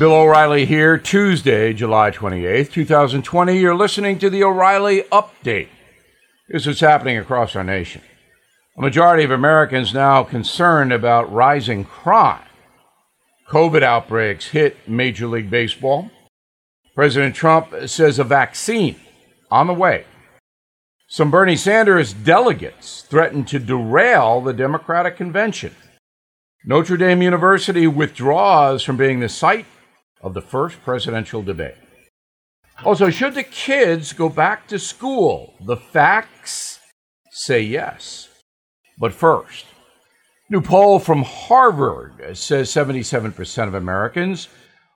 Bill O'Reilly here, Tuesday, July 28th, 2020. You're listening to the O'Reilly Update. This is happening across our nation. A majority of Americans now concerned about rising crime. COVID outbreaks hit Major League Baseball. President Trump says a vaccine on the way. Some Bernie Sanders delegates threatened to derail the Democratic convention. Notre Dame University withdraws from being the site of the first presidential debate. Also, should the kids go back to school? The facts say yes. But first, new poll from Harvard says 77% of Americans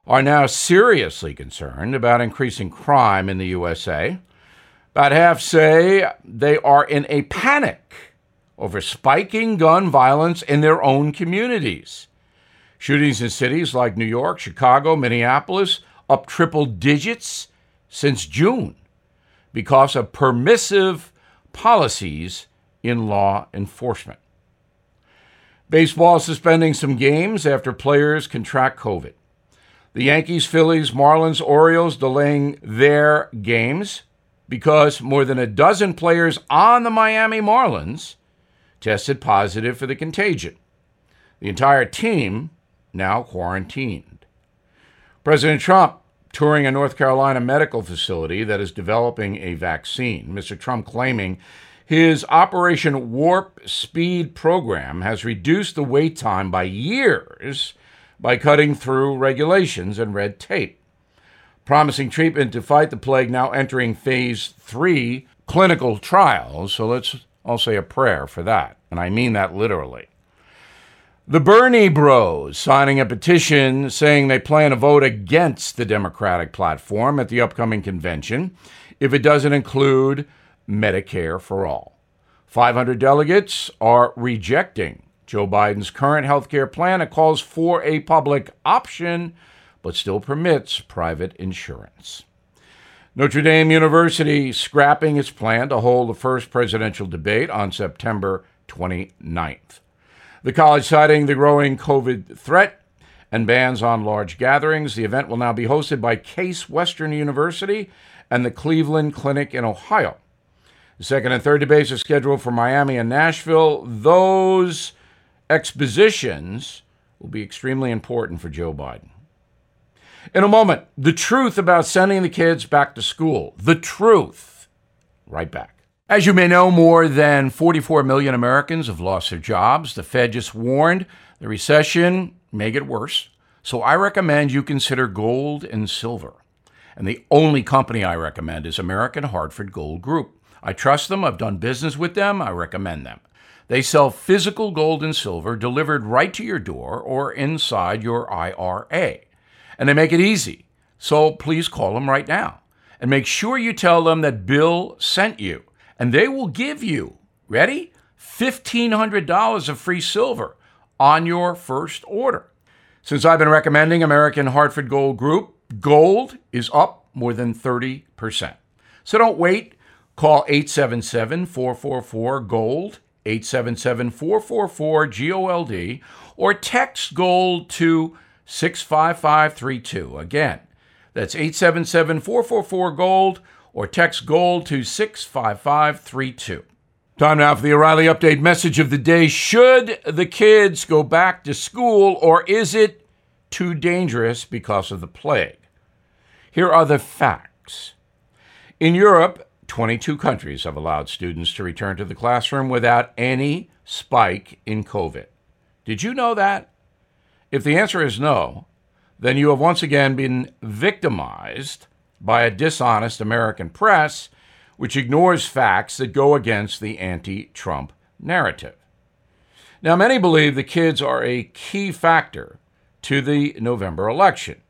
are now seriously concerned about increasing crime in the USA. About half say they are in a panic over spiking gun violence in their own communities. Shootings in cities like New York, Chicago, Minneapolis up triple digits since June because of permissive policies in law enforcement. Baseball suspending some games after players contract COVID. The Yankees, Phillies, Marlins, Orioles delaying their games because more than a dozen players on the Miami Marlins tested positive for the contagion. The entire team now quarantined. President Trump touring a North Carolina medical facility that is developing a vaccine. Mr. Trump claiming his Operation Warp Speed program has reduced the wait time by years by cutting through regulations and red tape. Promising treatment to fight the plague now entering phase three clinical trials, so let's all say a prayer for that, and I mean that literally. The Bernie Bros signing a petition saying they plan to vote against the Democratic platform at the upcoming convention if it doesn't include Medicare for all. 500 delegates are rejecting Joe Biden's current health care plan. It calls for a public option, but still permits private insurance. Notre Dame University scrapping its plan to hold the first presidential debate on September 29th. The college citing the growing COVID threat and bans on large gatherings. The event will now be hosted by Case Western University and the Cleveland Clinic in Ohio. The second and third debates are scheduled for Miami and Nashville. Those expositions will be extremely important for Joe Biden. In a moment, the truth about sending the kids back to school. The truth. Right back. As you may know, more than 44 million Americans have lost their jobs. The Fed just warned the recession may get worse. So I recommend you consider gold and silver. And the only company I recommend is American Hartford Gold Group. I trust them, I've done business with them, I recommend them. They sell physical gold and silver delivered right to your door or inside your IRA. And they make it easy. So please call them right now. And make sure you tell them that Bill sent you and they will give you, ready? $1,500 of free silver on your first order. Since I've been recommending American Hartford Gold Group, gold is up more than 30%. So don't wait. Call 877 444 GOLD, 877 444 GOLD, or text GOLD to 65532. Again, that's 877 444 GOLD or text GOLD to 65532. Time now for the O'Reilly Update message of the day. Should the kids go back to school or is it too dangerous because of the plague? Here are the facts. In Europe, 22 countries have allowed students to return to the classroom without any spike in COVID. Did you know that? If the answer is no, then you have once again been victimized by a dishonest American press which ignores facts that go against the anti Trump narrative. Now, many believe the kids are a key factor to the November election.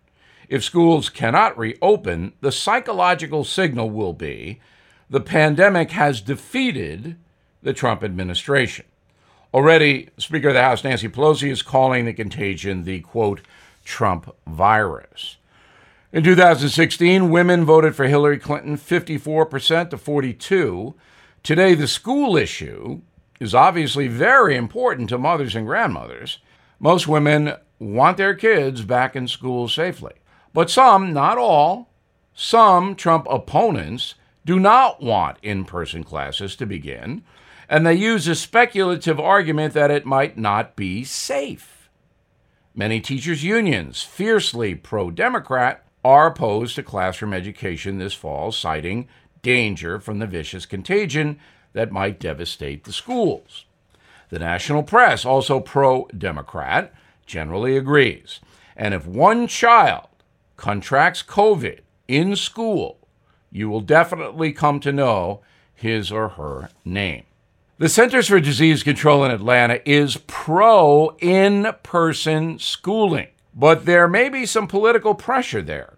If schools cannot reopen, the psychological signal will be the pandemic has defeated the Trump administration. Already, Speaker of the House Nancy Pelosi is calling the contagion the quote, Trump virus. In 2016, women voted for Hillary Clinton 54% to 42. Today, the school issue is obviously very important to mothers and grandmothers. Most women want their kids back in school safely. But some, not all, some Trump opponents do not want in person classes to begin, and they use a speculative argument that it might not be safe. Many teachers' unions, fiercely pro Democrat, are opposed to classroom education this fall, citing danger from the vicious contagion that might devastate the schools. The national press, also pro Democrat, generally agrees. And if one child contracts COVID in school, you will definitely come to know his or her name. The Centers for Disease Control in Atlanta is pro in person schooling, but there may be some political pressure there,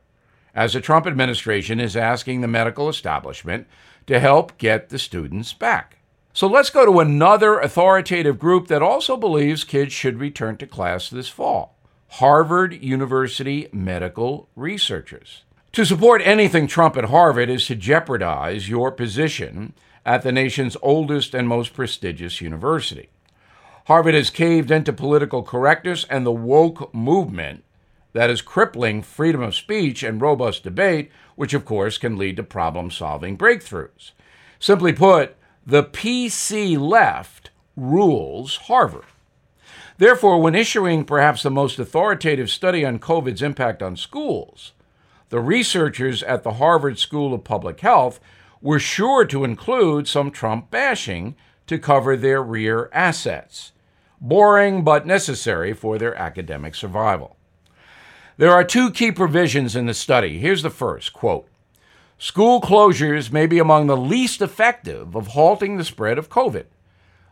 as the Trump administration is asking the medical establishment to help get the students back. So let's go to another authoritative group that also believes kids should return to class this fall Harvard University medical researchers. To support anything Trump at Harvard is to jeopardize your position at the nation's oldest and most prestigious university. Harvard has caved into political correctness and the woke movement that is crippling freedom of speech and robust debate, which of course can lead to problem solving breakthroughs. Simply put, the PC left rules Harvard. Therefore, when issuing perhaps the most authoritative study on COVID's impact on schools, the researchers at the Harvard School of Public Health were sure to include some Trump bashing to cover their rear assets. Boring but necessary for their academic survival. There are two key provisions in the study. Here's the first quote School closures may be among the least effective of halting the spread of COVID.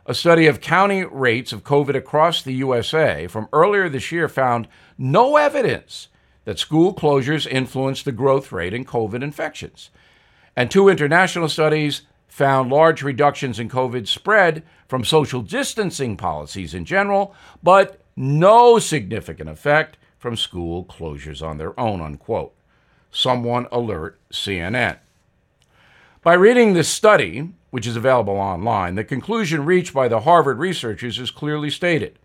A study of county rates of COVID across the USA from earlier this year found no evidence that school closures influenced the growth rate in COVID infections. And two international studies found large reductions in COVID spread from social distancing policies in general, but no significant effect from school closures on their own, unquote. Someone alert CNN. By reading this study, which is available online, the conclusion reached by the Harvard researchers is clearly stated.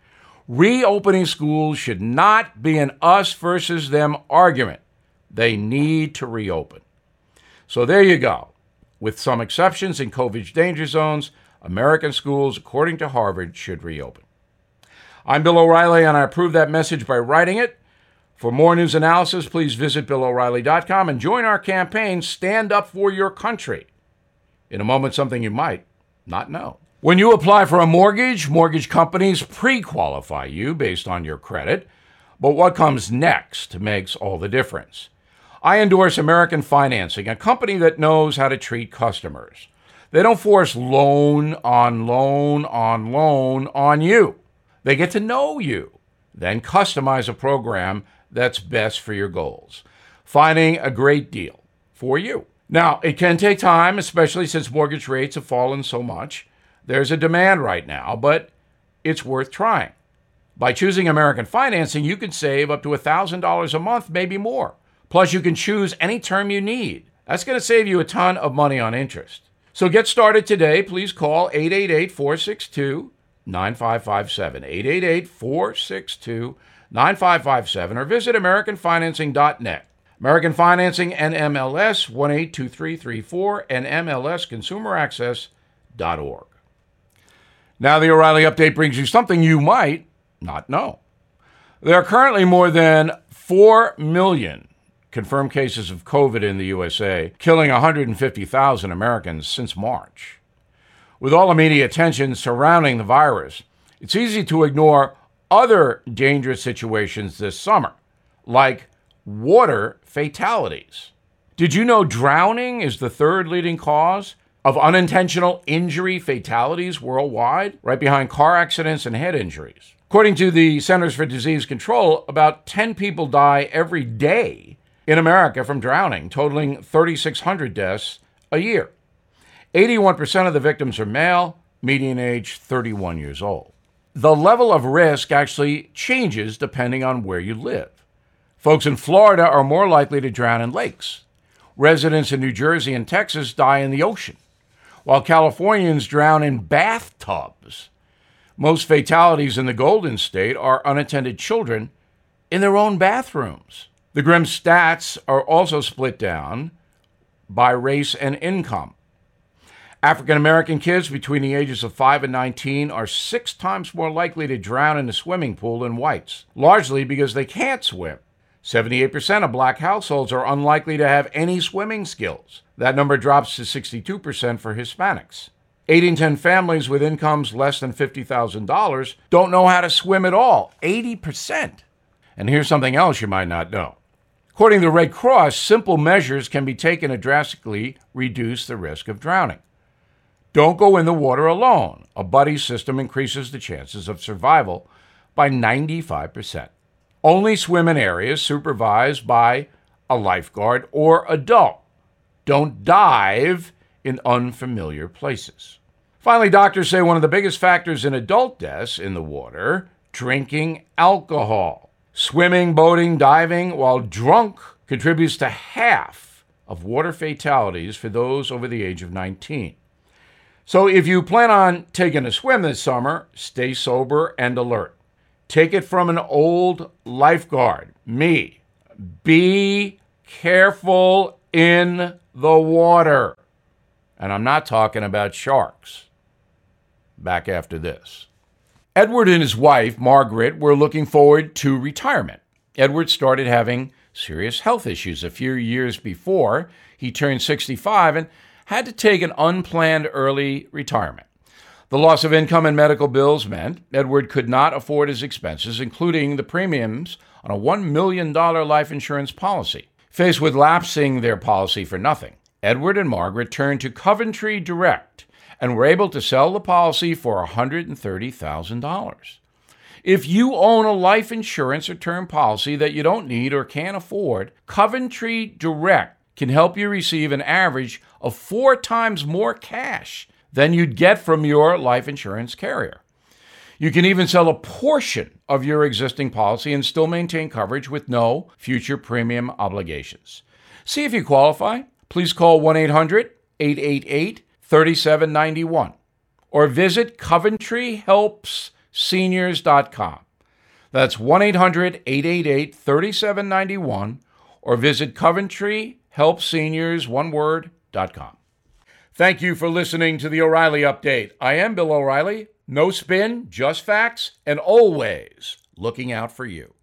Reopening schools should not be an us versus them argument. They need to reopen. So there you go. With some exceptions in COVID danger zones, American schools, according to Harvard, should reopen. I'm Bill O'Reilly, and I approve that message by writing it. For more news analysis, please visit BillO'Reilly.com and join our campaign, Stand Up for Your Country. In a moment, something you might not know. When you apply for a mortgage, mortgage companies pre qualify you based on your credit, but what comes next makes all the difference. I endorse American Financing, a company that knows how to treat customers. They don't force loan on loan on loan on you. They get to know you, then customize a program that's best for your goals, finding a great deal for you. Now, it can take time, especially since mortgage rates have fallen so much. There's a demand right now, but it's worth trying. By choosing American financing, you can save up to $1,000 a month, maybe more. Plus, you can choose any term you need. That's going to save you a ton of money on interest. So get started today. Please call 888 462 9557. 888 462 9557 or visit AmericanFinancing.net. American Financing NMLS 182334 NMLSConsumerAccess.org. Now, the O'Reilly Update brings you something you might not know. There are currently more than 4 million confirmed cases of COVID in the USA, killing 150,000 Americans since March. With all the media attention surrounding the virus, it's easy to ignore other dangerous situations this summer, like water fatalities. Did you know drowning is the third leading cause of unintentional injury fatalities worldwide, right behind car accidents and head injuries? According to the Centers for Disease Control, about 10 people die every day in America from drowning, totaling 3,600 deaths a year. 81% of the victims are male, median age 31 years old. The level of risk actually changes depending on where you live. Folks in Florida are more likely to drown in lakes. Residents in New Jersey and Texas die in the ocean, while Californians drown in bathtubs. Most fatalities in the Golden State are unattended children in their own bathrooms. The grim stats are also split down by race and income. African American kids between the ages of 5 and 19 are six times more likely to drown in a swimming pool than whites, largely because they can't swim. 78% of black households are unlikely to have any swimming skills. That number drops to 62% for Hispanics. 8 in 10 families with incomes less than $50,000 don't know how to swim at all. 80%. And here's something else you might not know. According to the Red Cross, simple measures can be taken to drastically reduce the risk of drowning. Don't go in the water alone. A buddy system increases the chances of survival by 95%. Only swim in areas supervised by a lifeguard or adult. Don't dive in unfamiliar places. Finally, doctors say one of the biggest factors in adult deaths in the water drinking alcohol. Swimming, boating, diving while drunk contributes to half of water fatalities for those over the age of 19. So if you plan on taking a swim this summer, stay sober and alert. Take it from an old lifeguard, me. Be careful in the water. And I'm not talking about sharks. Back after this. Edward and his wife, Margaret, were looking forward to retirement. Edward started having serious health issues a few years before he turned 65 and had to take an unplanned early retirement. The loss of income and medical bills meant Edward could not afford his expenses, including the premiums on a $1 million life insurance policy. Faced with lapsing their policy for nothing, Edward and Margaret turned to Coventry Direct and we were able to sell the policy for $130,000. If you own a life insurance or term policy that you don't need or can't afford, Coventry Direct can help you receive an average of four times more cash than you'd get from your life insurance carrier. You can even sell a portion of your existing policy and still maintain coverage with no future premium obligations. See if you qualify. Please call 1 800 888 3791 or visit CoventryHelpsSeniors.com. That's 1 800 888 3791 or visit CoventryHelpsSeniors, one word.com. Thank you for listening to the O'Reilly Update. I am Bill O'Reilly. No spin, just facts, and always looking out for you.